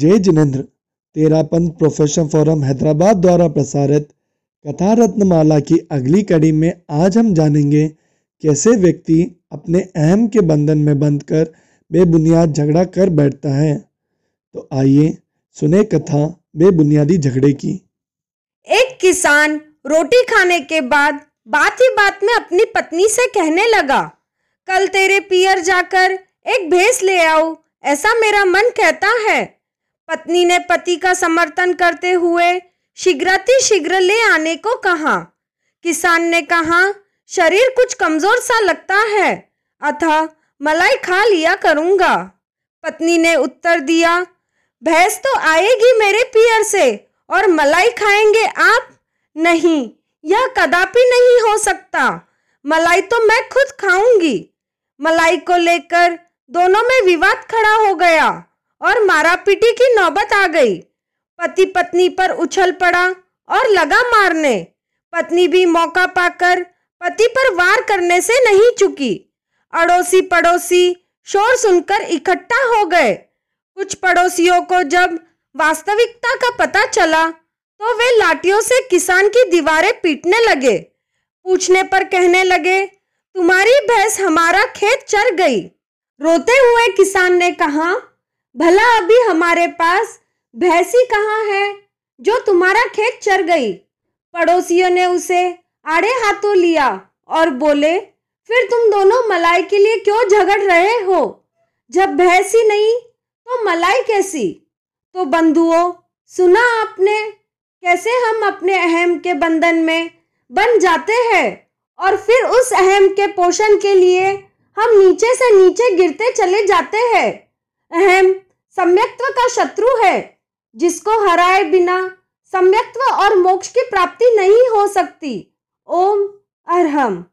जय जिनेन्द्र Terapanth profession forum Hyderabad द्वारा प्रसारित कथा रत्नमाला की अगली कड़ी में आज हम जानेंगे कैसे व्यक्ति अपने अहम के बंधन में बंध कर बेबुनियाद झगड़ा कर बैठता है। तो आइए सुने कथा बेबुनियादी झगड़े की। एक किसान रोटी खाने के बाद बात ही बात में अपनी पत्नी से कहने लगा, कल तेरे पियर जाकर एक भैंस ले आओ, ऐसा मेरा मन कहता है। पत्नी ने पति का समर्थन करते हुए शीघ्रति शीघ्र ले आने को कहा। किसान ने कहा, शरीर कुछ कमज़ोर सा लगता है, अतः मलाई खा लिया करूँगा। पत्नी ने उत्तर दिया, भैंस तो आएगी मेरे पियर से, और मलाई खाएँगे आप? नहीं, यह कदापि नहीं हो सकता। मलाई तो मैं खुद खाऊँगी। मलाई को लेकर दोनों में विवाद खड़ा हो गया। और मारापीटी की नौबत आ गई। पति पत्नी पर उछल पड़ा और लगा मारने। पत्नी भी मौका पाकर पति पर वार करने से नहीं चुकी। अड़ोसी पड़ोसी शोर सुनकर इकट्ठा हो गए। कुछ पड़ोसियों को जब वास्तविकता का पता चला तो वे लाठियों से किसान की दीवारें पीटने लगे। पूछने पर कहने लगे, तुम्हारी भैंस हमारा खेत चर गई। रोते हुए किसान ने कहा भला अभी हमारे पास भैंसी कहाँ है, जो तुम्हारा खेत चर गई। पड़ोसियों ने उसे आड़े हाथों लिया और बोले, फिर तुम दोनों मलाई के लिए क्यों झगड़ रहे हो? जब भैंसी नहीं तो मलाई कैसी? तो बंधुओं, सुना आपने कैसे हम अपने अहम के बंधन में बन जाते हैं और फिर उस अहम के पोषण के लिए हम नीचे से नीचे गिरते चले जाते हैं? अहम सम्यक्त्व का शत्रु है, जिसको हराए बिना सम्यक्त्व और मोक्ष की प्राप्ति नहीं हो सकती। ओम अरहम।